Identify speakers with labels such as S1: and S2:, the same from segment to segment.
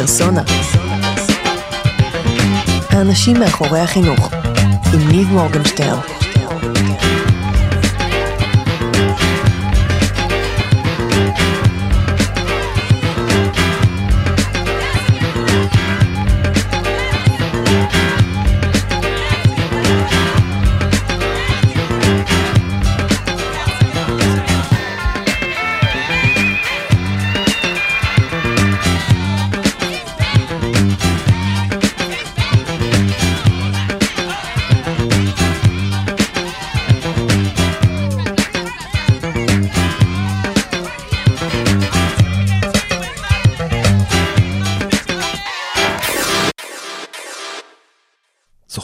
S1: פרסונה. האנשים מאחורי החינוך, עם ניב מורגנשטרן.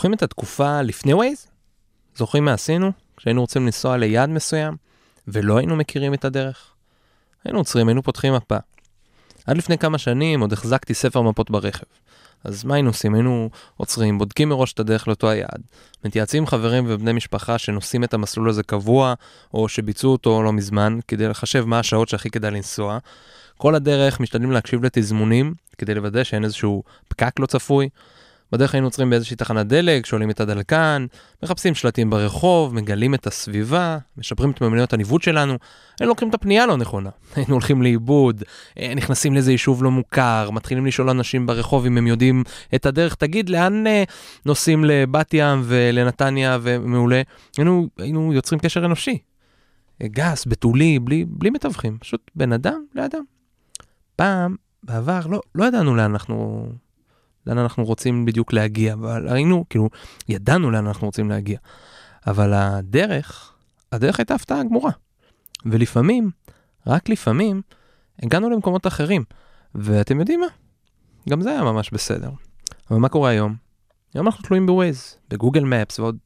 S2: זוכרים את התקופה לפני ווייז? זוכרים מה עשינו? כשהיינו רוצים לנסוע ליעד מסוים, ולא היינו מכירים את הדרך? היינו עוצרים, היינו פותחים מפה. עד לפני כמה שנים עוד החזקתי ספר מפות ברכב. אז מה היינו עושים? היינו עוצרים, בודקים מראש את הדרך לאותו היעד, מתייעצים עם חברים ובני משפחה שנוסעים את המסלול הזה קבוע, או שביצעו אותו לא מזמן, כדי לחשב מה השעות שהכי כדאי לנסוע. כל הדרך משתדלים להקשיב לתזמונים, כדי לוודא שאין איזשהו פקק לא צפוי. בדרך היינו עוצרים באיזושהי תחנת דלק, שואלים את הדלקן, מחפשים שלטים ברחוב, מגלים את הסביבה, משפרים את מיומנויות הניווט שלנו, היינו לוקחים את הפנייה לא נכונה, היינו הולכים לאיבוד, אה, נכנסים לאיזה יישוב לא מוכר, מתחילים לשאול אנשים ברחוב אם הם יודעים את הדרך, תגיד לאן אה, נוסעים לבת ים ולנתניה ומעולה, היינו, היינו יוצרים קשר אנושי, אה, גס, בתולי, בלי, בלי מתווכים, פשוט בן אדם לאדם. פעם, בעבר, לא, לא ידענו לאן אנחנו לאן אנחנו רוצים בדיוק להגיע, אבל היינו, כאילו, ידענו לאן אנחנו רוצים להגיע. אבל הדרך, הדרך הייתה הפתעה גמורה. ולפעמים, רק לפעמים, הגענו למקומות אחרים. ואתם יודעים מה? גם זה היה ממש בסדר. אבל מה קורה היום? היום אנחנו תלויים בווייז, בגוגל מפס ועוד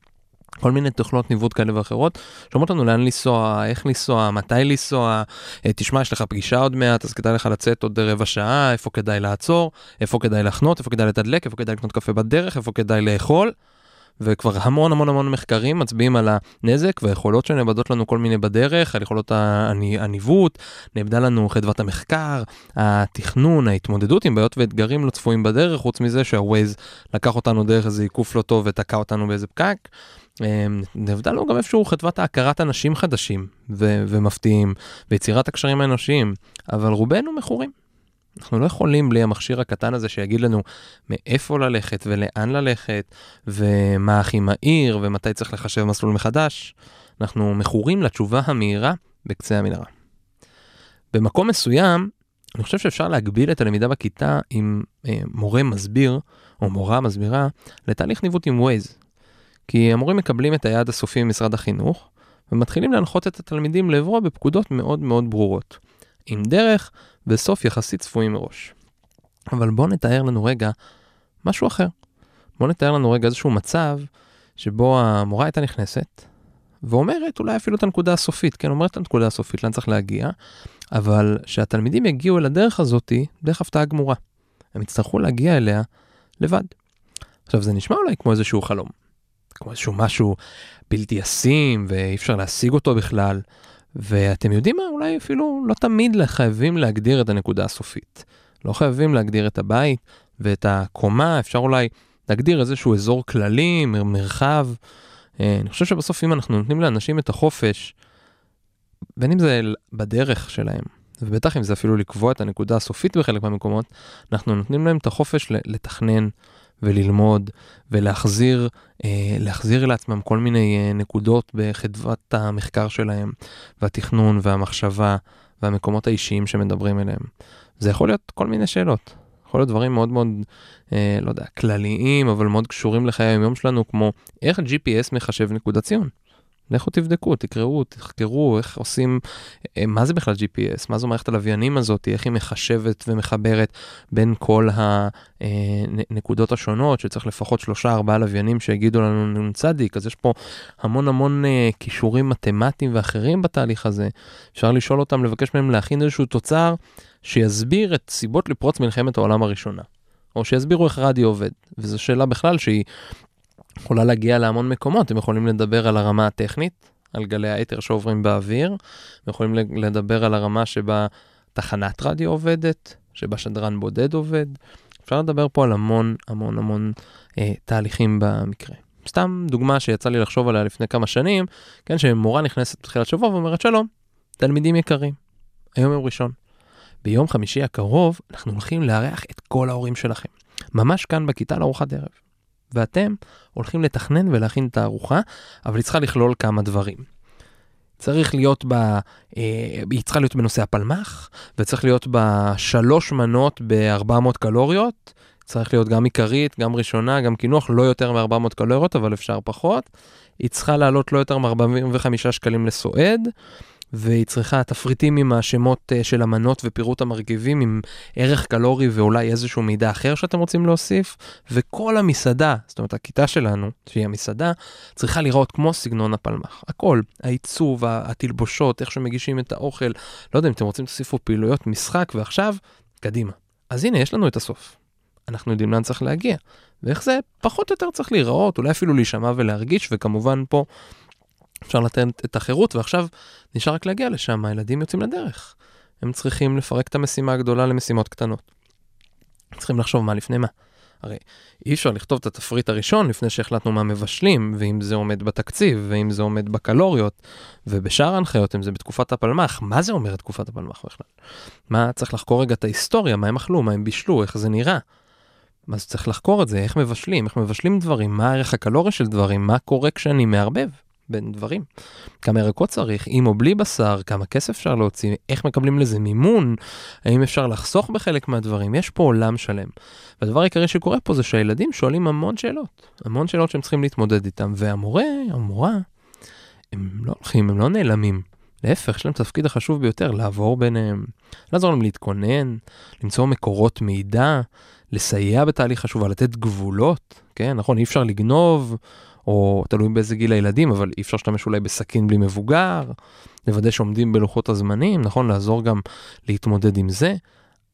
S2: כל מיני תוכנות ניווט כאלה ואחרות, שאומרות לנו לאן לנסוע, איך לנסוע, מתי לנסוע, אה, תשמע, יש לך פגישה עוד מעט, אז כדאי לך לצאת עוד רבע שעה, איפה כדאי לעצור, איפה כדאי לחנות, איפה כדאי לתדלק, איפה כדאי לקנות קפה בדרך, איפה כדאי לאכול. וכבר המון המון המון מחקרים מצביעים על הנזק והיכולות שנאבדות לנו כל מיני בדרך, על יכולות הניווט, נאבדה לנו חדוות המחקר, התכנון, ההתמודדות עם בעיות ואתגרים לא צפויים בדרך, חוץ מזה שהווייז לקח אותנו דרך איזה עיקוף לא טוב ותקע אותנו באיזה פקק. אמ, נבדה לנו גם איפשהו חדוות ההכרת אנשים חדשים ו- ומפתיעים ויצירת הקשרים האנושיים, אבל רובנו מכורים. אנחנו לא יכולים בלי המכשיר הקטן הזה שיגיד לנו מאיפה ללכת ולאן ללכת ומה הכי מהיר ומתי צריך לחשב מסלול מחדש. אנחנו מכורים לתשובה המהירה בקצה המנהרה. במקום מסוים, אני חושב שאפשר להגביל את הלמידה בכיתה עם אה, מורה מסביר או מורה מסבירה לתהליך ניווט עם ווייז. כי המורים מקבלים את היעד הסופי ממשרד החינוך, ומתחילים להנחות את התלמידים לעברו בפקודות מאוד מאוד ברורות, עם דרך וסוף יחסית צפויים מראש. אבל בואו נתאר לנו רגע משהו אחר. בואו נתאר לנו רגע איזשהו מצב שבו המורה הייתה נכנסת, ואומרת אולי אפילו את הנקודה הסופית, כן, אומרת את הנקודה הסופית, לאן צריך להגיע, אבל שהתלמידים יגיעו אל הדרך הזאתי דרך הפתעה גמורה. הם יצטרכו להגיע אליה לבד. עכשיו זה נשמע אולי כמו איזשהו חלום, כמו איזשהו משהו בלתי ישים ואי אפשר להשיג אותו בכלל. ואתם יודעים מה? אולי אפילו לא תמיד חייבים להגדיר את הנקודה הסופית. לא חייבים להגדיר את הבית ואת הקומה, אפשר אולי להגדיר איזשהו אזור כללי, מרחב. אה, אני חושב שבסוף אם אנחנו נותנים לאנשים את החופש, בין אם זה בדרך שלהם, ובטח אם זה אפילו לקבוע את הנקודה הסופית בחלק מהמקומות, אנחנו נותנים להם את החופש לתכנן, וללמוד ולהחזיר אה, להחזיר לעצמם כל מיני אה, נקודות בחדוות המחקר שלהם והתכנון והמחשבה והמקומות האישיים שמדברים אליהם. זה יכול להיות כל מיני שאלות. יכול להיות דברים מאוד מאוד, אה, לא יודע, כלליים, אבל מאוד קשורים לחיי היום שלנו, כמו איך gps מחשב נקודת ציון. לכו תבדקו, תקראו, תחקרו איך עושים, אה, מה זה בכלל GPS, מה זו מערכת הלוויינים הזאת, איך היא מחשבת ומחברת בין כל הנקודות השונות, שצריך לפחות שלושה ארבעה לוויינים שיגידו לנו נ"צ, אז יש פה המון המון אה, כישורים מתמטיים ואחרים בתהליך הזה. אפשר לשאול אותם, לבקש מהם להכין איזשהו תוצר שיסביר את סיבות לפרוץ מלחמת העולם הראשונה. או שיסבירו איך רדיו עובד, וזו שאלה בכלל שהיא יכולה להגיע להמון מקומות, הם יכולים לדבר על הרמה הטכנית, על גלי האתר שעוברים באוויר, הם יכולים לדבר על הרמה שבה תחנת רדיו עובדת, שבה שדרן בודד עובד. אפשר לדבר פה על המון המון המון אה, תהליכים במקרה. סתם דוגמה שיצא לי לחשוב עליה לפני כמה שנים, כן, שמורה נכנסת בתחילת שבוע ואומרת שלום, תלמידים יקרים, היום יום ראשון. ביום חמישי הקרוב אנחנו הולכים לארח את כל ההורים שלכם, ממש כאן בכיתה לארוחת ערב. ואתם הולכים לתכנן ולהכין את הארוחה, אבל היא צריכה לכלול כמה דברים. צריך להיות בה, אה, היא צריכה להיות בנושא הפלמ"ח, וצריך להיות בה שלוש מנות ב-400 קלוריות. צריך להיות גם עיקרית, גם ראשונה, גם קינוח, לא יותר מ-400 קלוריות, אבל אפשר פחות. היא צריכה לעלות לא יותר מ-45 שקלים לסועד. והיא צריכה תפריטים עם השמות אה, של המנות ופירוט המרכיבים עם ערך קלורי ואולי איזשהו מידע אחר שאתם רוצים להוסיף, וכל המסעדה, זאת אומרת הכיתה שלנו, שהיא המסעדה, צריכה לראות כמו סגנון הפלמ"ח. הכל, העיצוב, התלבושות, איך שמגישים את האוכל, לא יודע אם אתם רוצים תוסיפו פעילויות משחק, ועכשיו, קדימה. אז הנה, יש לנו את הסוף. אנחנו יודעים לאן צריך להגיע, ואיך זה פחות או יותר צריך להיראות, אולי אפילו להישמע ולהרגיש, וכמובן פה אפשר לתת את החירות, ועכשיו נשאר רק להגיע לשם, הילדים יוצאים לדרך. הם צריכים לפרק את המשימה הגדולה למשימות קטנות. צריכים לחשוב מה לפני מה. הרי אי אפשר לכתוב את התפריט הראשון לפני שהחלטנו מה מבשלים, ואם זה עומד בתקציב, ואם זה עומד בקלוריות, ובשאר ההנחיות, אם זה בתקופת הפלמ"ח, מה זה אומר תקופת הפלמ"ח בכלל? מה, צריך לחקור רגע את ההיסטוריה, מה הם אכלו, מה הם בישלו, איך זה נראה. אז צריך לחקור את זה, איך מבשלים, איך מבשלים דברים, מה הערך הקלורי של דברים, מה קורה כשאני מערבב. בין דברים. כמה ירקות צריך, עם או בלי בשר, כמה כסף אפשר להוציא, איך מקבלים לזה מימון, האם אפשר לחסוך בחלק מהדברים, יש פה עולם שלם. והדבר העיקרי שקורה פה זה שהילדים שואלים המון שאלות, המון שאלות שהם צריכים להתמודד איתם, והמורה, המורה, הם לא הולכים, הם לא נעלמים. להפך, יש להם את התפקיד החשוב ביותר, לעבור ביניהם, לעזור להם להתכונן, למצוא מקורות מידע, לסייע בתהליך חשובה, לתת גבולות, כן, נכון, אי אפשר לגנוב, או תלוי באיזה גיל הילדים, אבל אי אפשר להשתמש אולי בסכין בלי מבוגר, לוודא שעומדים בלוחות הזמנים, נכון? לעזור גם להתמודד עם זה,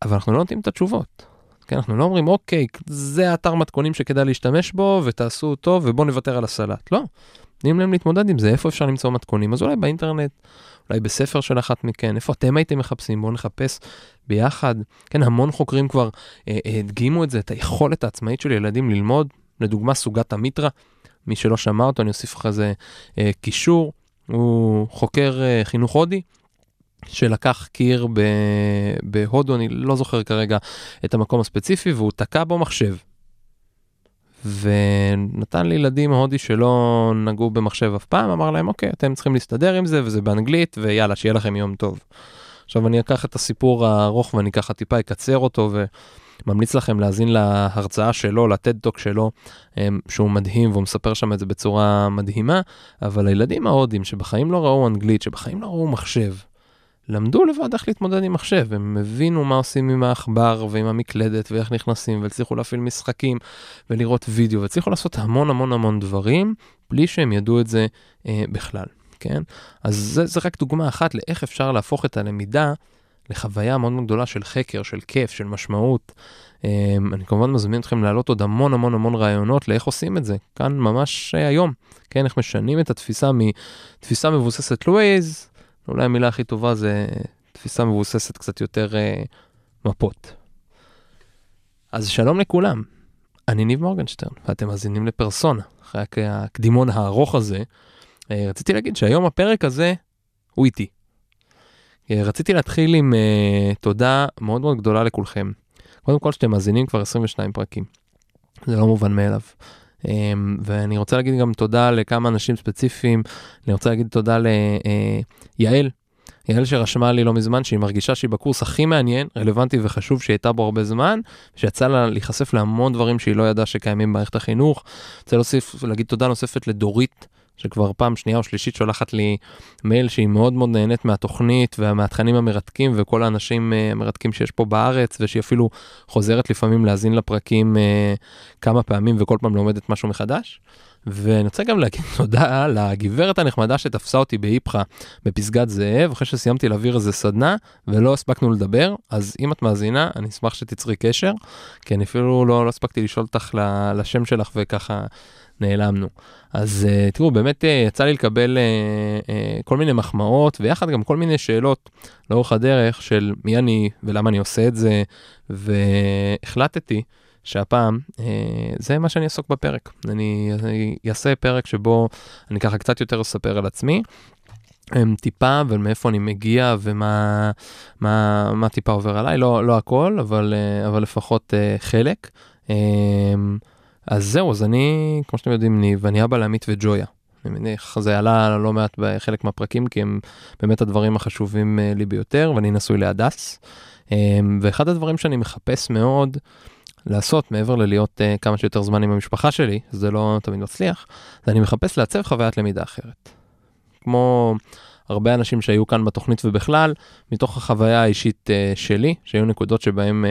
S2: אבל אנחנו לא נותנים את התשובות. כן, אנחנו לא אומרים, אוקיי, זה האתר מתכונים שכדאי להשתמש בו, ותעשו אותו, ובואו נוותר על הסלט. לא, נותנים להם להתמודד עם זה, איפה אפשר למצוא מתכונים? אז אולי באינטרנט, אולי בספר של אחת מכן, איפה אתם הייתם מחפשים? בואו נחפש ביחד. כן, המון חוקרים כבר אה, אה, הדגימו את זה, את היכולת העצמאית של ילדים ללמוד, לדוגמה סוגת המיטרה, מי שלא שמע אותו, אני אוסיף לך איזה אה, קישור. הוא חוקר אה, חינוך הודי, שלקח קיר ב... בהודו, אני לא זוכר כרגע את המקום הספציפי, והוא תקע בו מחשב. ונתן לילדים הודי שלא נגעו במחשב אף פעם, אמר להם, אוקיי, אתם צריכים להסתדר עם זה, וזה באנגלית, ויאללה, שיהיה לכם יום טוב. עכשיו אני אקח את הסיפור הארוך ואני ככה טיפה אקצר אותו, ו... ממליץ לכם להאזין להרצאה שלו, לטד-טוק שלו, אמ, שהוא מדהים והוא מספר שם את זה בצורה מדהימה, אבל הילדים ההודים שבחיים לא ראו אנגלית, שבחיים לא ראו מחשב, למדו לבד איך להתמודד עם מחשב, הם הבינו מה עושים עם העכבר ועם המקלדת ואיך נכנסים, והצליחו להפעיל משחקים ולראות וידאו, והצליחו לעשות המון המון המון דברים, בלי שהם ידעו את זה אה, בכלל, כן? אז זה, זה רק דוגמה אחת לאיך אפשר להפוך את הלמידה לחוויה מאוד מאוד גדולה של חקר, של כיף, של משמעות. אמ, אני כמובן מזמין אתכם להעלות עוד המון המון המון רעיונות לאיך עושים את זה, כאן ממש אה, היום, כן, איך משנים את התפיסה מתפיסה מבוססת לווייז, אולי המילה הכי טובה זה תפיסה מבוססת קצת יותר uh, מפות. אז שלום לכולם, אני ניב מורגנשטרן, ואתם מאזינים לפרסונה, אחרי הקדימון הארוך הזה. רציתי להגיד שהיום הפרק הזה הוא איתי. אה, רציתי להתחיל עם uh, תודה מאוד מאוד גדולה לכולכם. קודם כל שאתם מאזינים כבר 22 פרקים. זה לא מובן מאליו. Um, ואני רוצה להגיד גם תודה לכמה אנשים ספציפיים. אני רוצה להגיד תודה ליעל. Uh, יעל שרשמה לי לא מזמן שהיא מרגישה שהיא בקורס הכי מעניין, רלוונטי וחשוב שהיא הייתה בו הרבה זמן, שיצא לה להיחשף להמון דברים שהיא לא ידעה שקיימים במערכת החינוך. רוצה להוסיף, להגיד תודה נוספת לדורית שכבר פעם שנייה או שלישית שולחת לי מייל שהיא מאוד מאוד נהנית מהתוכנית ומהתכנים המרתקים וכל האנשים uh, המרתקים שיש פה בארץ ושהיא אפילו חוזרת לפעמים להאזין לפרקים uh, כמה פעמים וכל פעם לומדת משהו מחדש. ואני רוצה גם להגיד תודה לגברת הנחמדה שתפסה אותי באיפכא בפסגת זאב, אחרי שסיימתי להעביר איזה סדנה ולא הספקנו לדבר, אז אם את מאזינה, אני אשמח שתצרי קשר, כי אני אפילו לא, לא הספקתי לשאול אותך לשם שלך וככה נעלמנו. אז uh, תראו, באמת uh, יצא לי לקבל uh, כל מיני מחמאות, ויחד גם כל מיני שאלות לאורך הדרך של מי אני ולמה אני עושה את זה, והחלטתי שהפעם זה מה שאני אעסוק בפרק. אני, אעשה פרק שבו אני ככה קצת יותר אספר על עצמי. טיפה ומאיפה אני מגיע ומה מה, מה טיפה עובר עליי, לא, לא הכל, אבל, אבל לפחות חלק. אז זהו, אז אני, כמו שאתם יודעים, ניב, אני אבא לעמית וג'ויה. אני מניח, זה עלה לא מעט בחלק מהפרקים, כי הם באמת הדברים החשובים אה, לי ביותר, ואני נשוי להדס. אמ, ואחד הדברים שאני מחפש מאוד לעשות, מעבר ללהיות uh, כמה שיותר זמן עם המשפחה שלי, זה לא תמיד מצליח, זה אני מחפש לעצב חוויית למידה אחרת. כמו הרבה אנשים שהיו כאן בתוכנית ובכלל, מתוך החוויה האישית uh, שלי, שהיו נקודות שבהן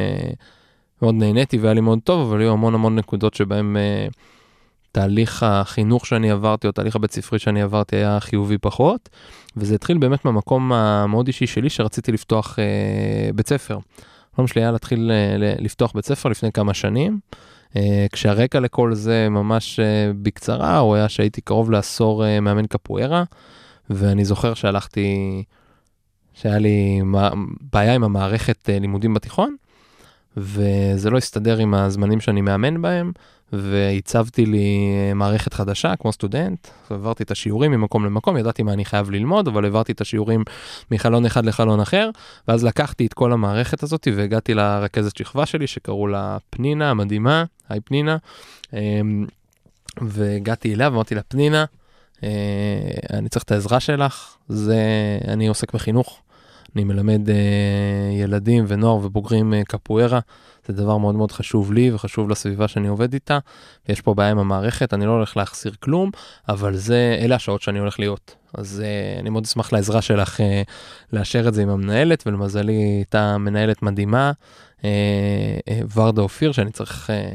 S2: מאוד נהניתי והיה לי מאוד טוב, אבל היו המון המון נקודות שבהם uh, תהליך החינוך שאני עברתי, או תהליך הבית ספרי שאני עברתי, היה חיובי פחות. וזה התחיל באמת מהמקום המאוד אישי שלי, שרציתי לפתוח uh, בית ספר. החלום שלי היה להתחיל uh, לפתוח בית ספר לפני כמה שנים. Uh, כשהרקע לכל זה ממש uh, בקצרה, הוא היה שהייתי קרוב לעשור uh, מאמן קפוארה, ואני זוכר שהלכתי, שהיה לי בעיה עם המערכת uh, לימודים בתיכון, וזה לא הסתדר עם הזמנים שאני מאמן בהם, והצבתי לי מערכת חדשה כמו סטודנט, עברתי את השיעורים ממקום למקום, ידעתי מה אני חייב ללמוד, אבל העברתי את השיעורים מחלון אחד לחלון אחר, ואז לקחתי את כל המערכת הזאת והגעתי לרכזת שכבה שלי שקראו לה פנינה המדהימה, היי פנינה, אמ, והגעתי אליה ואמרתי לה פנינה, אה, אני צריך את העזרה שלך, זה, אני עוסק בחינוך. אני מלמד אה, ילדים ונוער ובוגרים אה, קפוארה, זה דבר מאוד מאוד חשוב לי וחשוב לסביבה שאני עובד איתה. יש פה בעיה עם המערכת, אני לא הולך להחסיר כלום, אבל זה, אלה השעות שאני הולך להיות. אז אה, אני מאוד אשמח לעזרה שלך אה, לאשר את זה עם המנהלת, ולמזלי הייתה מנהלת מדהימה, אה, אה, ורדה אופיר, שאני צריך... אה,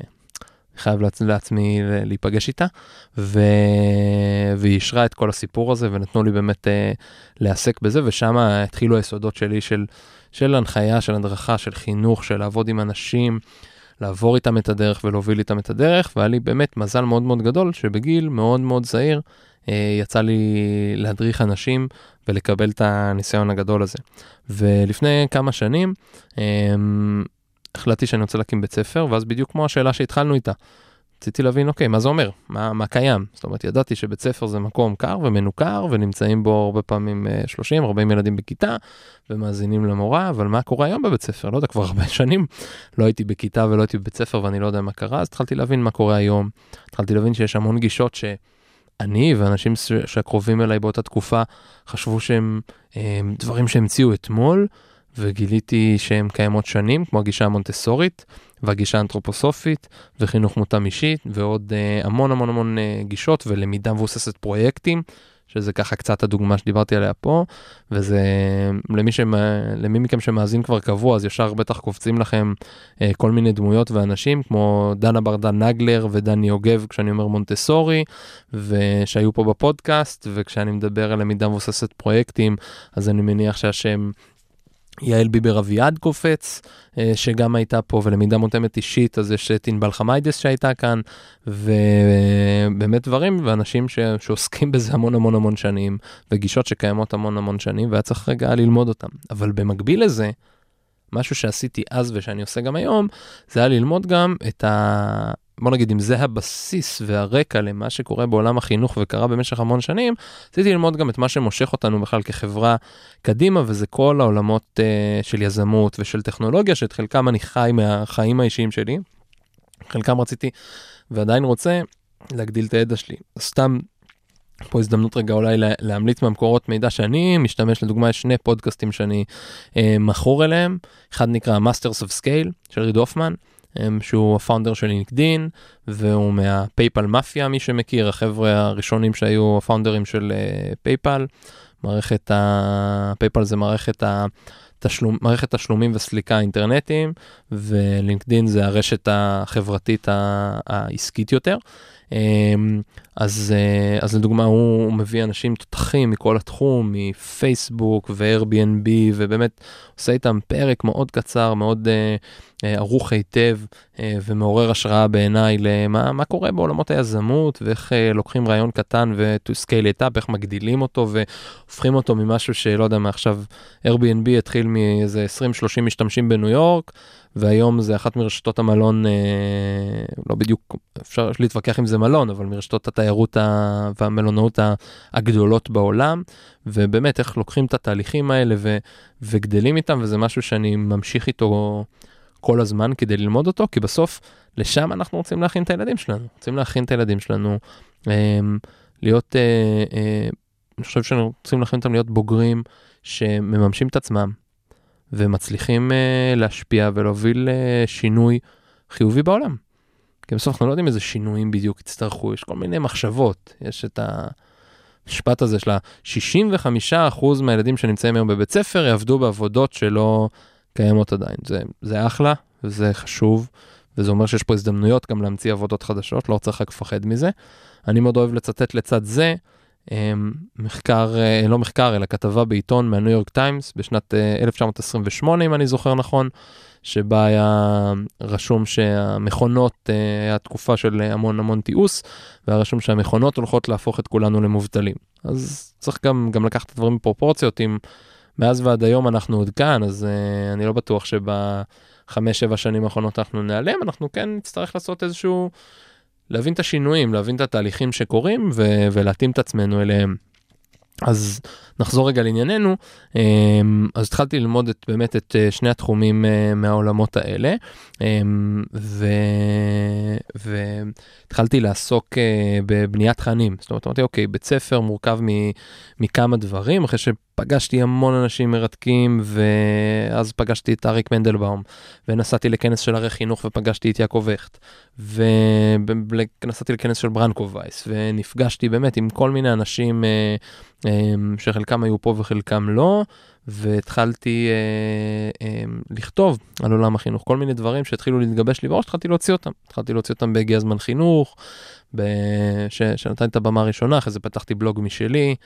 S2: חייב לעצ... לעצמי להיפגש איתה, ו... והיא אישרה את כל הסיפור הזה ונתנו לי באמת uh, להעסק בזה, ושם התחילו היסודות שלי של, של הנחיה, של הדרכה, של חינוך, של לעבוד עם אנשים, לעבור איתם את הדרך ולהוביל איתם את הדרך, והיה לי באמת מזל מאוד מאוד גדול שבגיל מאוד מאוד זהיר uh, יצא לי להדריך אנשים ולקבל את הניסיון הגדול הזה. ולפני כמה שנים, um, החלטתי שאני רוצה להקים בית ספר, ואז בדיוק כמו השאלה שהתחלנו איתה. רציתי להבין, אוקיי, מה זה אומר? מה, מה קיים? זאת אומרת, ידעתי שבית ספר זה מקום קר ומנוכר, ונמצאים בו הרבה פעמים 30-40 אה, ילדים בכיתה, ומאזינים למורה, אבל מה קורה היום בבית ספר? לא יודע, כבר הרבה שנים לא הייתי בכיתה ולא הייתי בבית ספר ואני לא יודע מה קרה, אז התחלתי להבין מה קורה היום. התחלתי להבין שיש המון גישות שאני ואנשים שקרובים אליי באותה תקופה חשבו שהם אה, דברים שהמציאו אתמול. וגיליתי שהן קיימות שנים, כמו הגישה המונטסורית והגישה האנתרופוסופית וחינוך מותאם אישית ועוד uh, המון המון המון uh, גישות ולמידה מבוססת פרויקטים, שזה ככה קצת הדוגמה שדיברתי עליה פה, וזה למי, שמה, למי מכם שמאזין כבר קבוע, אז ישר בטח קופצים לכם uh, כל מיני דמויות ואנשים, כמו דנה ברדן נגלר ודני יוגב כשאני אומר מונטסורי, ושהיו פה בפודקאסט, וכשאני מדבר על למידה מבוססת פרויקטים, אז אני מניח שהשם יעל ביבר אביעד קופץ, אה, שגם הייתה פה, ולמידה מותאמת אישית, אז יש את ענבל חמיידס שהייתה כאן, ובאמת דברים, ואנשים ש... שעוסקים בזה המון המון המון שנים, וגישות שקיימות המון המון שנים, והיה צריך רגע ללמוד אותם. אבל במקביל לזה, משהו שעשיתי אז ושאני עושה גם היום, זה היה ללמוד גם את ה... בוא נגיד, אם זה הבסיס והרקע למה שקורה בעולם החינוך וקרה במשך המון שנים, רציתי ללמוד גם את מה שמושך אותנו בכלל כחברה קדימה, וזה כל העולמות uh, של יזמות ושל טכנולוגיה, שאת חלקם אני חי מהחיים האישיים שלי, חלקם רציתי ועדיין רוצה להגדיל את הידע שלי. סתם פה הזדמנות רגע אולי להמליץ מהמקורות מידע שאני משתמש, לדוגמה יש שני פודקאסטים שאני אה, מכור אליהם, אחד נקרא Masters of Scale של ריד הופמן, שהוא ה founder של לינקדין והוא מה PayPal mafia מי שמכיר החבר'ה הראשונים שהיו ה founderים של PayPal מערכת ה PayPal זה מערכת התשלום מערכת תשלומים וסליקה אינטרנטיים ו LinkedIn זה הרשת החברתית העסקית יותר. אמ, אז, אה, אז לדוגמה הוא מביא אנשים תותחים מכל התחום, מפייסבוק ו-Airbnb, ובאמת עושה איתם פרק מאוד קצר, מאוד uh, ערוך היטב uh, ומעורר השראה בעיניי למה מה קורה בעולמות היזמות ואיך uh, לוקחים רעיון קטן ו-to scale it up, איך מגדילים אותו והופכים אותו ממשהו שלא יודע מה עכשיו, Airbnb התחיל מאיזה 20-30 משתמשים בניו יורק. והיום זה אחת מרשתות המלון, אה, לא בדיוק, אפשר להתווכח אם זה מלון, אבל מרשתות התיירות ה... והמלונאות הגדולות בעולם, ובאמת איך לוקחים את התהליכים האלה ו... וגדלים איתם, וזה משהו שאני ממשיך איתו כל הזמן כדי ללמוד אותו, כי בסוף לשם אנחנו רוצים להכין את הילדים שלנו, רוצים להכין את הילדים שלנו, אה, להיות, אה, אה, אני חושב שאנחנו רוצים להכין אותם להיות בוגרים שמממשים את עצמם. ומצליחים uh, להשפיע ולהוביל uh, שינוי חיובי בעולם. כי בסוף אנחנו לא יודעים איזה שינויים בדיוק יצטרכו, יש כל מיני מחשבות, יש את המשפט הזה של ה-65% מהילדים שנמצאים היום בבית ספר יעבדו בעבודות שלא קיימות עדיין. זה, זה אחלה וזה חשוב, וזה אומר שיש פה הזדמנויות גם להמציא עבודות חדשות, לא צריך רק לפחד מזה. אני מאוד אוהב לצטט לצד זה מחקר, אה, לא מחקר, אלא כתבה בעיתון מהניו יורק טיימס בשנת 1928, אה, אם אני זוכר נכון, שבה היה רשום שהמכונות, אה, היה תקופה של המון המון תיעוש, והיה רשום שהמכונות הולכות להפוך את כולנו למובטלים. אז צריך גם, גם לקחת את הדברים בפרופורציות, אם מאז ועד היום אנחנו עוד כאן, אז אני לא בטוח שבחמש-שבע שנים האחרונות אנחנו נעלם, אנחנו כן נצטרך לעשות איזשהו... להבין את השינויים, להבין את התהליכים שקורים ו- ולהתאים את עצמנו אליהם. אז נחזור רגע לענייננו, אמ, אז התחלתי ללמוד את, באמת את אה, שני התחומים אה, מהעולמות האלה, אמ, ו... והתחלתי לעסוק אה, בבניית תכנים. זאת אומרת, אמרתי, אוקיי, בית ספר מורכב מכמה דברים, אחרי שפגשתי המון אנשים מרתקים, ואז פגשתי את אריק מנדלבאום, ונסעתי לכנס של ערי חינוך ופגשתי את יעקב הכט, ונסעתי לכנס של ברנקו וייס, ונפגשתי באמת עם כל מיני אנשים שחלקם היו פה וחלקם לא. והתחלתי אה, אה, לכתוב על עולם החינוך, כל מיני דברים שהתחילו להתגבש לי בראש, התחלתי להוציא אותם. התחלתי להוציא אותם בהגיע הזמן חינוך, ש, שנתן את הבמה הראשונה, אחרי זה פתחתי בלוג משלי,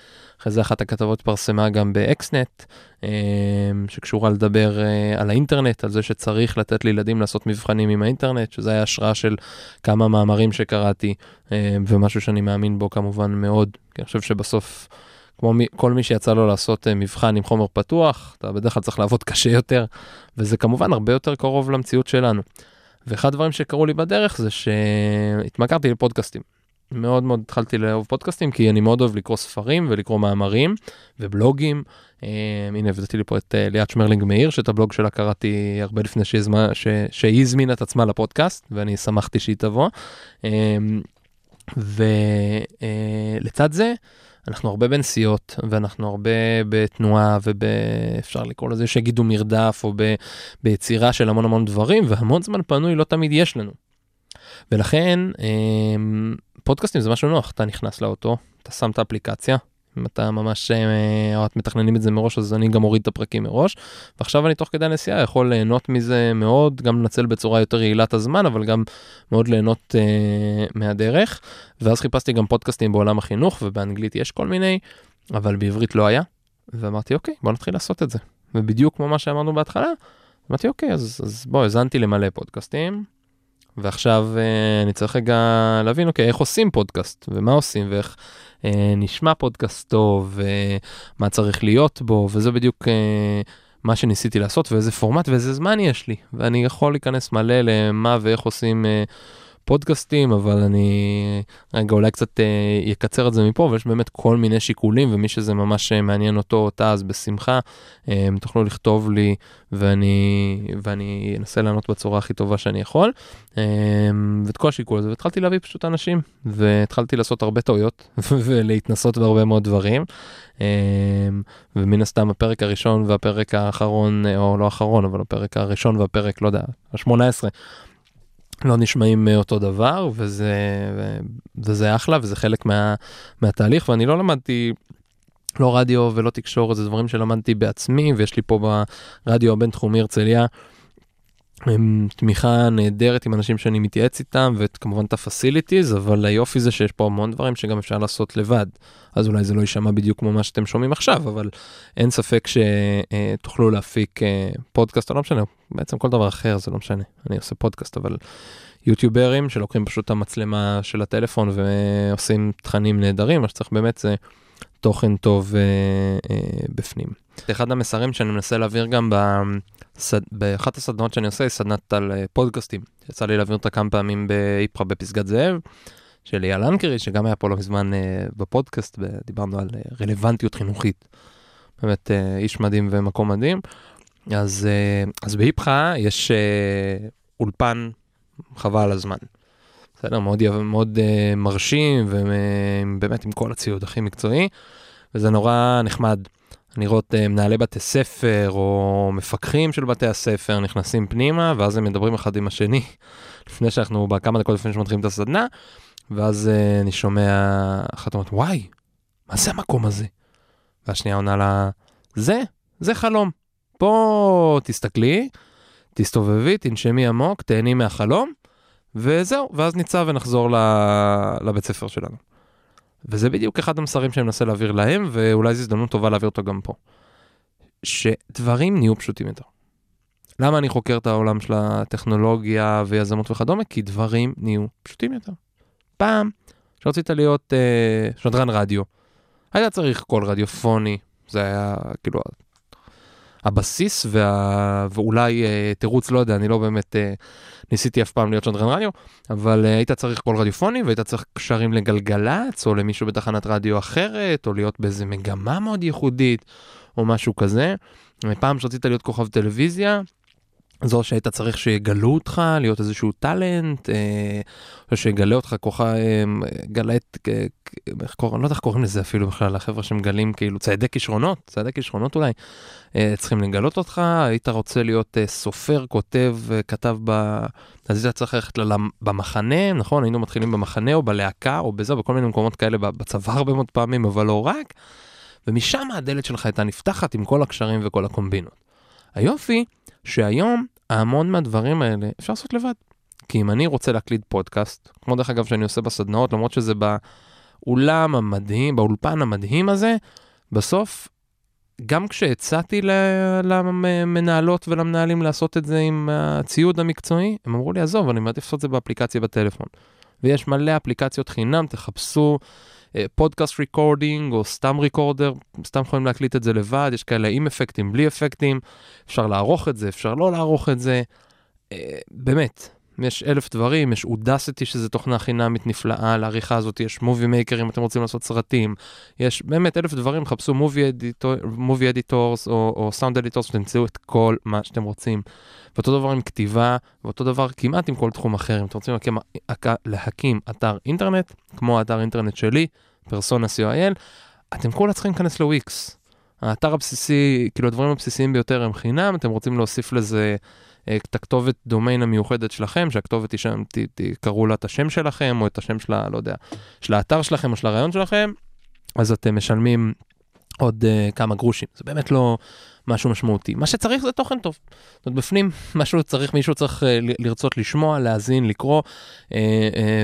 S2: אחרי זה אחת הכתבות פרסמה גם באקסנט, אה, שקשורה לדבר אה, על האינטרנט, על זה שצריך לתת לילדים לעשות מבחנים עם האינטרנט, שזה היה השראה של כמה מאמרים שקראתי, אה, ומשהו שאני מאמין בו כמובן מאוד, כי אני חושב שבסוף... כמו מי, כל מי שיצא לו לעשות uh, מבחן עם חומר פתוח, אתה בדרך כלל צריך לעבוד קשה יותר, וזה כמובן הרבה יותר קרוב למציאות שלנו. ואחד הדברים שקרו לי בדרך זה שהתמכרתי לפודקאסטים. מאוד מאוד התחלתי לאהוב פודקאסטים כי אני מאוד אוהב לקרוא ספרים ולקרוא מאמרים ובלוגים. Uh, הנה הבאתי לי פה את uh, ליאת שמרלינג מאיר שאת הבלוג שלה קראתי הרבה לפני שהיא הזמינה את עצמה לפודקאסט ואני שמחתי שהיא תבוא. Uh, ולצד uh, זה אנחנו הרבה בנסיעות, ואנחנו הרבה בתנועה, ואפשר לקרוא לזה שיגידו מרדף, או ב, ביצירה של המון המון דברים, והמון זמן פנוי לא תמיד יש לנו. ולכן, אמ, פודקאסטים זה משהו נוח, אתה נכנס לאוטו, אתה שם את האפליקציה, אם אתה ממש, אה, או את מתכננים את זה מראש, אז אני גם אוריד את הפרקים מראש. ועכשיו אני תוך כדי הנסיעה יכול ליהנות מזה מאוד, גם לנצל בצורה יותר יעילה הזמן, אבל גם מאוד ליהנות אה, מהדרך. ואז חיפשתי גם פודקאסטים בעולם החינוך, ובאנגלית יש כל מיני, אבל בעברית לא היה. ואמרתי, אוקיי, בוא נתחיל לעשות את זה. ובדיוק כמו מה שאמרנו בהתחלה, אמרתי, אוקיי, אז, אז בוא, האזנתי למלא פודקאסטים, ועכשיו אה, אני צריך רגע להבין, אוקיי, איך עושים פודקאסט, ומה עושים, ואיך נשמע פודקאסט טוב, ומה צריך להיות בו, וזה בדיוק אה, מה שניסיתי לעשות, ואיזה פורמט ואיזה זמן יש לי. ואני יכול להיכנס מלא למה ואיך עושים אה, פודקאסטים, אבל אני רגע אולי קצת אה, יקצר את זה מפה, ויש באמת כל מיני שיקולים, ומי שזה ממש אה, מעניין אותו אותה, אז בשמחה, אה, תוכלו לכתוב לי, ואני, ואני אנסה לענות בצורה הכי טובה שאני יכול. אה, ואת כל השיקול הזה, והתחלתי להביא פשוט אנשים, והתחלתי לעשות הרבה טעויות, ולהתנסות בהרבה מאוד דברים. אה, ומן הסתם הפרק הראשון והפרק האחרון, אה, או לא האחרון, אבל הפרק הראשון והפרק, לא יודע, ה-18. לא נשמעים אה, אותו דבר וזה וזה אחלה וזה חלק מה, מהתהליך ואני לא למדתי לא רדיו ולא תקשורת זה דברים שלמדתי בעצמי ויש לי פה ברדיו הבינתחומי הרצליה תמיכה נהדרת עם אנשים שאני מתייעץ איתם, וכמובן את הפסיליטיז, אבל היופי זה שיש פה המון דברים שגם אפשר לעשות לבד. אז אולי זה לא יישמע בדיוק כמו מה שאתם שומעים עכשיו, אבל אין ספק שתוכלו להפיק אה, פודקאסט, או לא משנה, בעצם כל דבר אחר זה לא משנה, אני עושה פודקאסט, אבל יוטיוברים שלוקחים פשוט את המצלמה של הטלפון ועושים תכנים נהדרים, מה שצריך באמת זה תוכן טוב אה, אה, בפנים. אחד המסרים שאני מנסה להעביר גם בסד... באחת הסדנאות שאני עושה, היא סדנת על אה, פודקאסטים. יצא לי להעביר אותה כמה פעמים באיפרה בפסגת זאב, של אייל אנקרי, שגם היה פה לא מזמן אה, בפודקאסט, ודיברנו על אה, רלוונטיות חינוכית. באמת איש מדהים ומקום מדהים. אז, אז באיפרה יש אולפן חבל הזמן. בסדר? מאוד, מאוד מרשים ובאמת עם כל הציוד הכי מקצועי, וזה נורא נחמד לראות uh, מנהלי בתי ספר או מפקחים של בתי הספר נכנסים פנימה, ואז הם מדברים אחד עם השני, לפני שאנחנו, בכמה דקות לפני שמתחילים את הסדנה, ואז uh, אני שומע אחת אומרת, וואי, מה זה המקום הזה? והשנייה עונה לה, זה, זה חלום. פה תסתכלי, תסתובבי, תנשמי עמוק, תהני מהחלום, וזהו, ואז ניצב ונחזור לבית ספר שלנו. וזה בדיוק אחד המסרים שאני מנסה להעביר להם, ואולי זו הזדמנות טובה להעביר אותו גם פה. שדברים נהיו פשוטים יותר. למה אני חוקר את העולם של הטכנולוגיה ויזמות וכדומה? כי דברים נהיו פשוטים יותר. פעם, כשרצית להיות אה, שדרן רדיו, היית צריך קול רדיופוני, זה היה כאילו הבסיס וה... ואולי אה, תירוץ, לא יודע, אני לא באמת אה, ניסיתי אף פעם להיות שדרן רדיו, אבל אה, היית צריך קול רדיופוני והיית צריך קשרים לגלגלצ או למישהו בתחנת רדיו אחרת, או להיות באיזה מגמה מאוד ייחודית, או משהו כזה. פעם שרצית להיות כוכב טלוויזיה, זו שהיית צריך שיגלו אותך, להיות איזשהו טאלנט, אה, או שיגלה אותך כוחה, אה, גלט, אה, איך קוראים, לא יודע איך קוראים לזה אפילו בכלל, החבר'ה שמגלים כאילו ציידי כישרונות, ציידי כישרונות אולי, אה, צריכים לגלות אותך, היית רוצה להיות סופר, כותב, כתב ב... אז היית צריך ללכת. במחנה, נכון? היינו מתחילים במחנה או בלהקה או בזה, בכל מיני מקומות כאלה בצבא הרבה מאוד פעמים, אבל לא רק. ומשם הדלת שלך הייתה נפתחת עם כל הקשרים וכל הקומבינות. היופי, שהיום המון מהדברים האלה אפשר לעשות לבד. כי אם אני רוצה להקליד פודקאסט, כמו דרך אגב שאני עושה בסדנאות, למרות שזה באולם המדהים, באולפן המדהים הזה, בסוף, גם כשהצעתי למנהלות ולמנהלים לעשות את זה עם הציוד המקצועי, הם אמרו לי, עזוב, אני מעדיף לעשות את זה באפליקציה בטלפון. ויש מלא אפליקציות חינם, תחפשו פודקאסט uh, recording או סתם recorder, סתם יכולים להקליט את זה לבד, יש כאלה עם אפקטים, בלי אפקטים, אפשר לערוך את זה, אפשר לא לערוך את זה. Uh, באמת, יש אלף דברים, יש Audacity שזה תוכנה חינמית נפלאה, לעריכה הזאת יש Movie Maker אם אתם רוצים לעשות סרטים, יש באמת אלף דברים, חפשו movie editors או sound editors ותמצאו את כל מה שאתם רוצים. ואותו דבר עם כתיבה, ואותו דבר כמעט עם כל תחום אחר. אם אתם רוצים להקים, להקים אתר אינטרנט, כמו האתר אינטרנט שלי, פרסונה co.il, אתם כולה צריכים להיכנס לוויקס. האתר הבסיסי, כאילו הדברים הבסיסיים ביותר הם חינם, אתם רוצים להוסיף לזה את הכתובת דומיין המיוחדת שלכם, שהכתובת תשם, תקראו לה את השם שלכם, או את השם של ה... לא יודע, של האתר שלכם או של הרעיון שלכם, אז אתם משלמים עוד uh, כמה גרושים. זה באמת לא, משהו משמעותי. מה שצריך זה תוכן טוב. זאת אומרת, בפנים משהו צריך, מישהו צריך uh, לרצות לשמוע, להאזין, לקרוא uh, uh,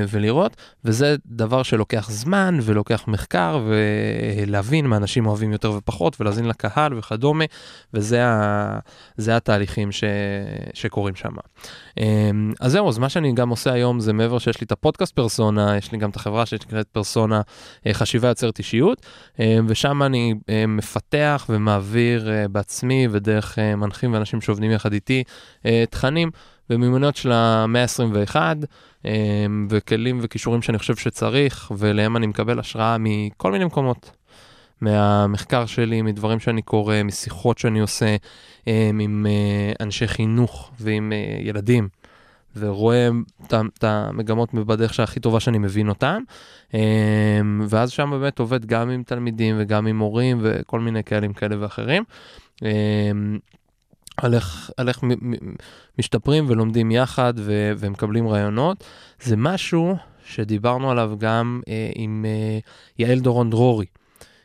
S2: ולראות, וזה דבר שלוקח זמן ולוקח מחקר ולהבין מה אנשים אוהבים יותר ופחות ולהאזין לקהל וכדומה, וזה ה, התהליכים ש, שקורים שם. Um, אז זהו, אז מה שאני גם עושה היום זה מעבר שיש לי את הפודקאסט פרסונה, יש לי גם את החברה שנקראת פרסונה חשיבה יוצרת אישיות, um, ושם אני מפתח ומעביר uh, בעצמי ודרך uh, מנחים ואנשים שעובדים יחד איתי uh, תכנים ומיומנויות של המאה ה-21 uh, וכלים וכישורים שאני חושב שצריך ולהם אני מקבל השראה מכל מיני מקומות. מהמחקר שלי, מדברים שאני קורא, משיחות שאני עושה עם אנשי חינוך ועם ילדים. ורואה את המגמות בדרך שהכי טובה שאני מבין אותן. ואז שם באמת עובד גם עם תלמידים וגם עם מורים וכל מיני כאלים כאלה ואחרים. אמ, על איך, על איך משתפרים ולומדים יחד ו, ומקבלים רעיונות. זה משהו שדיברנו עליו גם אה, עם אה, יעל דורון דרורי.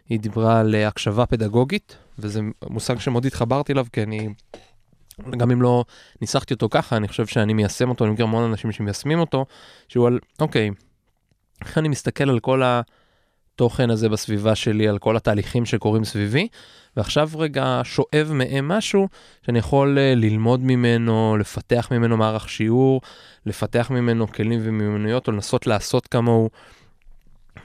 S2: היא דיברה על אה, הקשבה פדגוגית, וזה מושג שמאוד התחברתי אליו, כי אני גם אם לא ניסחתי אותו ככה, אני חושב שאני מיישם אותו, אני מכיר המון אנשים שמיישמים אותו, שהוא על, אוקיי, איך אני מסתכל על כל התוכן הזה בסביבה שלי, על כל התהליכים שקורים סביבי, ועכשיו רגע שואב מהם משהו שאני יכול אה, ללמוד ממנו, לפתח ממנו מערך שיעור, לפתח ממנו כלים ומיומנויות, או לנסות לעשות כמוהו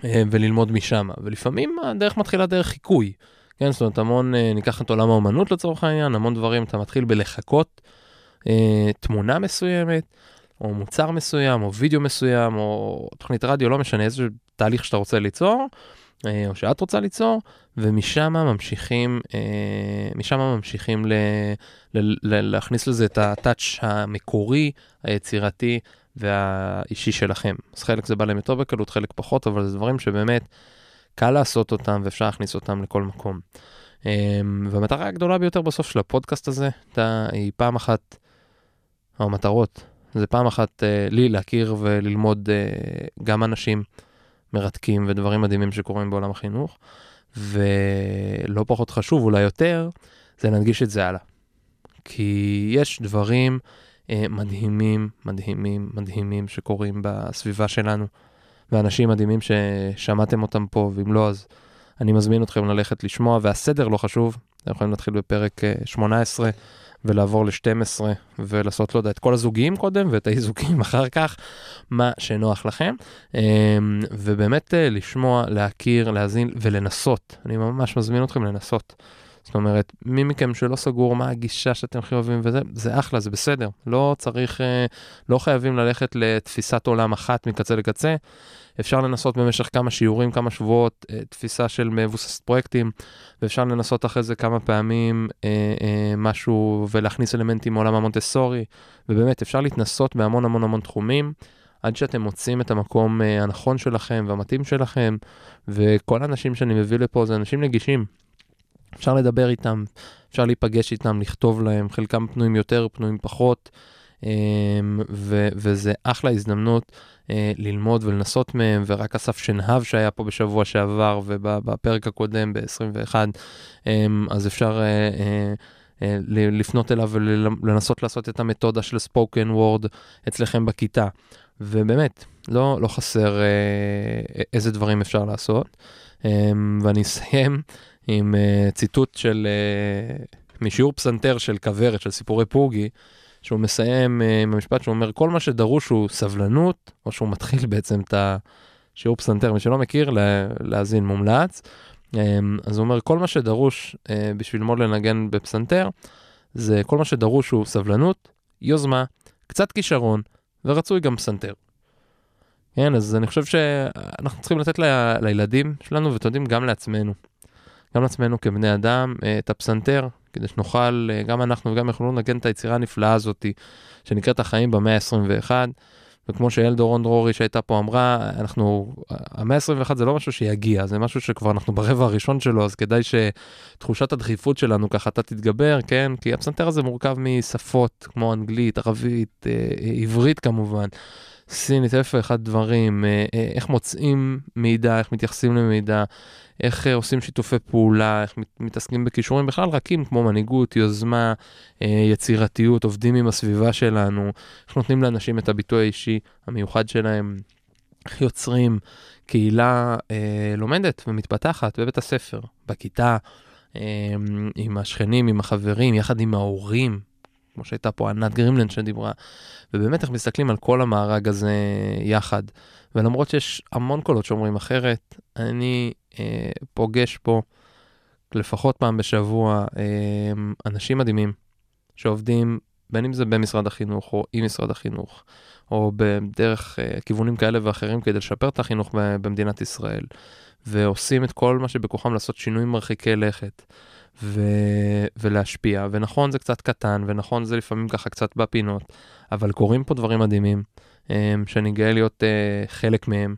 S2: אה, וללמוד משם. ולפעמים הדרך מתחילה דרך חיקוי. כן, זאת אומרת, המון, אה, ניקח את עולם האומנות לצורך העניין, המון דברים, אתה מתחיל בלחכות אה, תמונה מסוימת, או מוצר מסוים, או וידאו מסוים, או תוכנית רדיו, לא משנה, איזה תהליך שאתה רוצה ליצור, אה, או שאת רוצה ליצור, ומשם ממשיכים, אה, משם ממשיכים ל, ל, ל, להכניס לזה את הטאץ' המקורי, היצירתי והאישי שלכם. אז חלק זה בא להם יותר בקלות, חלק פחות, אבל זה דברים שבאמת קל לעשות אותם ואפשר להכניס אותם לכל מקום. אה, והמטרה הגדולה ביותר בסוף של הפודקאסט הזה, היא פעם אחת, המטרות, זה פעם אחת לי להכיר וללמוד גם אנשים. מרתקים ודברים מדהימים שקורים בעולם החינוך. ולא פחות חשוב, אולי יותר, זה להנגיש את זה הלאה. כי יש דברים אה, מדהימים, מדהימים, מדהימים שקורים בסביבה שלנו, ואנשים מדהימים ששמעתם אותם פה, ואם לא, אז אני מזמין אתכם ללכת לשמוע, והסדר לא חשוב, אתם יכולים להתחיל בפרק 18. ולעבור ל-12 ולעשות, לא יודע, את כל הזוגיים קודם ואת האיזוקים אחר כך, מה שנוח לכם. אמ, ובאמת אה, לשמוע, להכיר, להאזין ולנסות. אני ממש מזמין אתכם לנסות. זאת אומרת, מי מכם שלא סגור מה הגישה שאתם הכי אוהבים וזה, זה אחלה, זה בסדר. לא צריך, אה, לא חייבים ללכת לתפיסת עולם אחת מקצה לקצה. אפשר לנסות במשך כמה שיעורים, כמה שבועות, אה, תפיסה של מבוססת פרויקטים, ואפשר לנסות אחרי זה כמה פעמים אה, אה, משהו ולהכניס אלמנטים מעולם המונטסורי, ובאמת אפשר להתנסות בהמון המון המון תחומים. עד שאתם מוצאים את המקום אה, הנכון שלכם והמתאים שלכם, וכל האנשים שאני מביא לפה זה אנשים נגישים. אפשר לדבר איתם, אפשר להיפגש איתם, לכתוב להם, חלקם פנויים יותר, פנויים פחות, אה, ו- וזה אחלה הזדמנות אה, ללמוד ולנסות מהם, ורק אסף שנהב שהיה פה בשבוע שעבר ובפרק הקודם ב-21, אה, אז אפשר אה, לפנות אליו ולנסות לעשות את המתודה של ספוקן וורד אצלכם בכיתה. ובאמת, לא, לא חסר איזה דברים אפשר לעשות. ואני אסיים עם ציטוט של, משיעור פסנתר של כוורת, של סיפורי פוגי, שהוא מסיים uh, עם המשפט שהוא אומר, כל מה שדרוש הוא סבלנות, או שהוא מתחיל בעצם את השיעור פסנתר, מי שלא מכיר, להאזין מומלץ. Um, אז הוא אומר, כל מה שדרוש uh, בשביל ללמוד לנגן בפסנתר, זה כל מה שדרוש הוא סבלנות, יוזמה, קצת כישרון, ורצוי גם פסנתר. כן, אז אני חושב שאנחנו צריכים לתת ל... לילדים שלנו, ואתם יודעים, גם לעצמנו. גם לעצמנו כבני אדם, uh, את הפסנתר, כדי שנוכל, אה, גם אנחנו וגם יכולנו לנגן את היצירה הנפלאה הזאת, שנקראת החיים במאה ה-21. וכמו שאל דורון דרורי שהייתה פה אמרה, אנחנו, המאה ה-21 זה לא משהו שיגיע, זה משהו שכבר אנחנו ברבע הראשון שלו, אז כדאי שתחושת הדחיפות שלנו ככה אתה תתגבר, כן? כי הפסנתר הזה מורכב משפות כמו אנגלית, ערבית, אה, אה, עברית כמובן. סינית, אלף ואחד דברים, איך מוצאים מידע, איך מתייחסים למידע, איך אה, עושים שיתופי פעולה, איך מתעסקים בכישורים בכלל רכים כמו מנהיגות, יוזמה, אה, יצירתיות, עובדים עם הסביבה שלנו, איך נותנים לאנשים את הביטוי האישי המיוחד שלהם, איך יוצרים קהילה אה, לומדת ומתפתחת בבית הספר, בכיתה, אה, עם השכנים, עם החברים, יחד עם ההורים, כמו שהייתה פה ענת גרימלן שדיברה, ובאמת איך מסתכלים על כל המארג הזה יחד. ולמרות שיש המון קולות שאומרים אחרת, אני אה, פוגש פה לפחות פעם בשבוע אה, אנשים מדהימים שעובדים, בין אם זה במשרד החינוך או עם משרד החינוך, או בדרך אה, כיוונים כאלה ואחרים כדי לשפר את החינוך במדינת ישראל, ועושים את כל מה שבכוחם לעשות שינויים מרחיקי לכת. ו- ולהשפיע, ונכון זה קצת קטן, ונכון זה לפעמים ככה קצת בפינות, אבל קורים פה דברים מדהימים, שאני גאה להיות חלק מהם,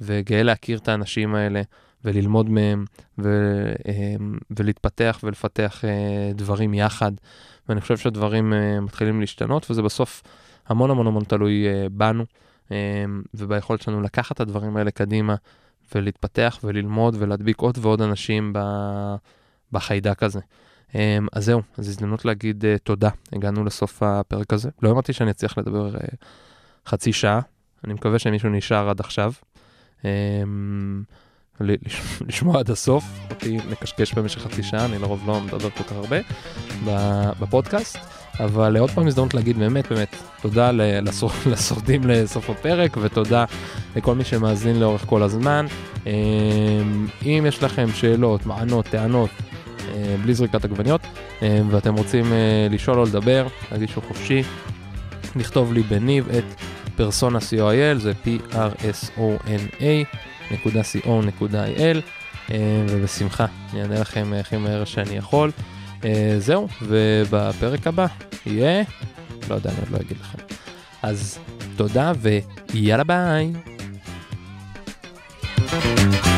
S2: וגאה להכיר את האנשים האלה, וללמוד מהם ו, אמ, ולהתפתח ולפתח אה, דברים יחד. ואני חושב שהדברים אה, מתחילים להשתנות, וזה בסוף המון המון המון תלוי אה, בנו אמ, וביכולת שלנו לקחת את הדברים האלה קדימה ולהתפתח וללמוד ולהדביק עוד ועוד אנשים בחיידק הזה. אמ, אז זהו, אז הזדמנות להגיד אה, תודה, הגענו לסוף הפרק הזה. לא אמרתי שאני אצליח לדבר אה, חצי שעה, אני מקווה שמישהו נשאר עד עכשיו. אמ, לשמוע עד הסוף, אותי מקשקש במשך חצי שעה, אני לרוב לא מדבר כל כך הרבה בפודקאסט, אבל עוד פעם הזדמנות להגיד באמת באמת תודה לשורדים לסוף הפרק ותודה לכל מי שמאזין לאורך כל הזמן. אמ, אם יש לכם שאלות, מענות, טענות, אה, בלי זריקת עגבניות, אמ, ואתם רוצים אה, לשאול או לדבר, תגישו חופשי, לכתוב לי בניב את פרסונה co.il, זה p-r-s-o-n-a. www.co.il אה, ובשמחה אני אענה לכם הכי מהר שאני יכול. אה, זהו, ובפרק הבא יהיה, לא יודע, אני לא אגיד לכם. אז תודה ויאללה ביי. thank you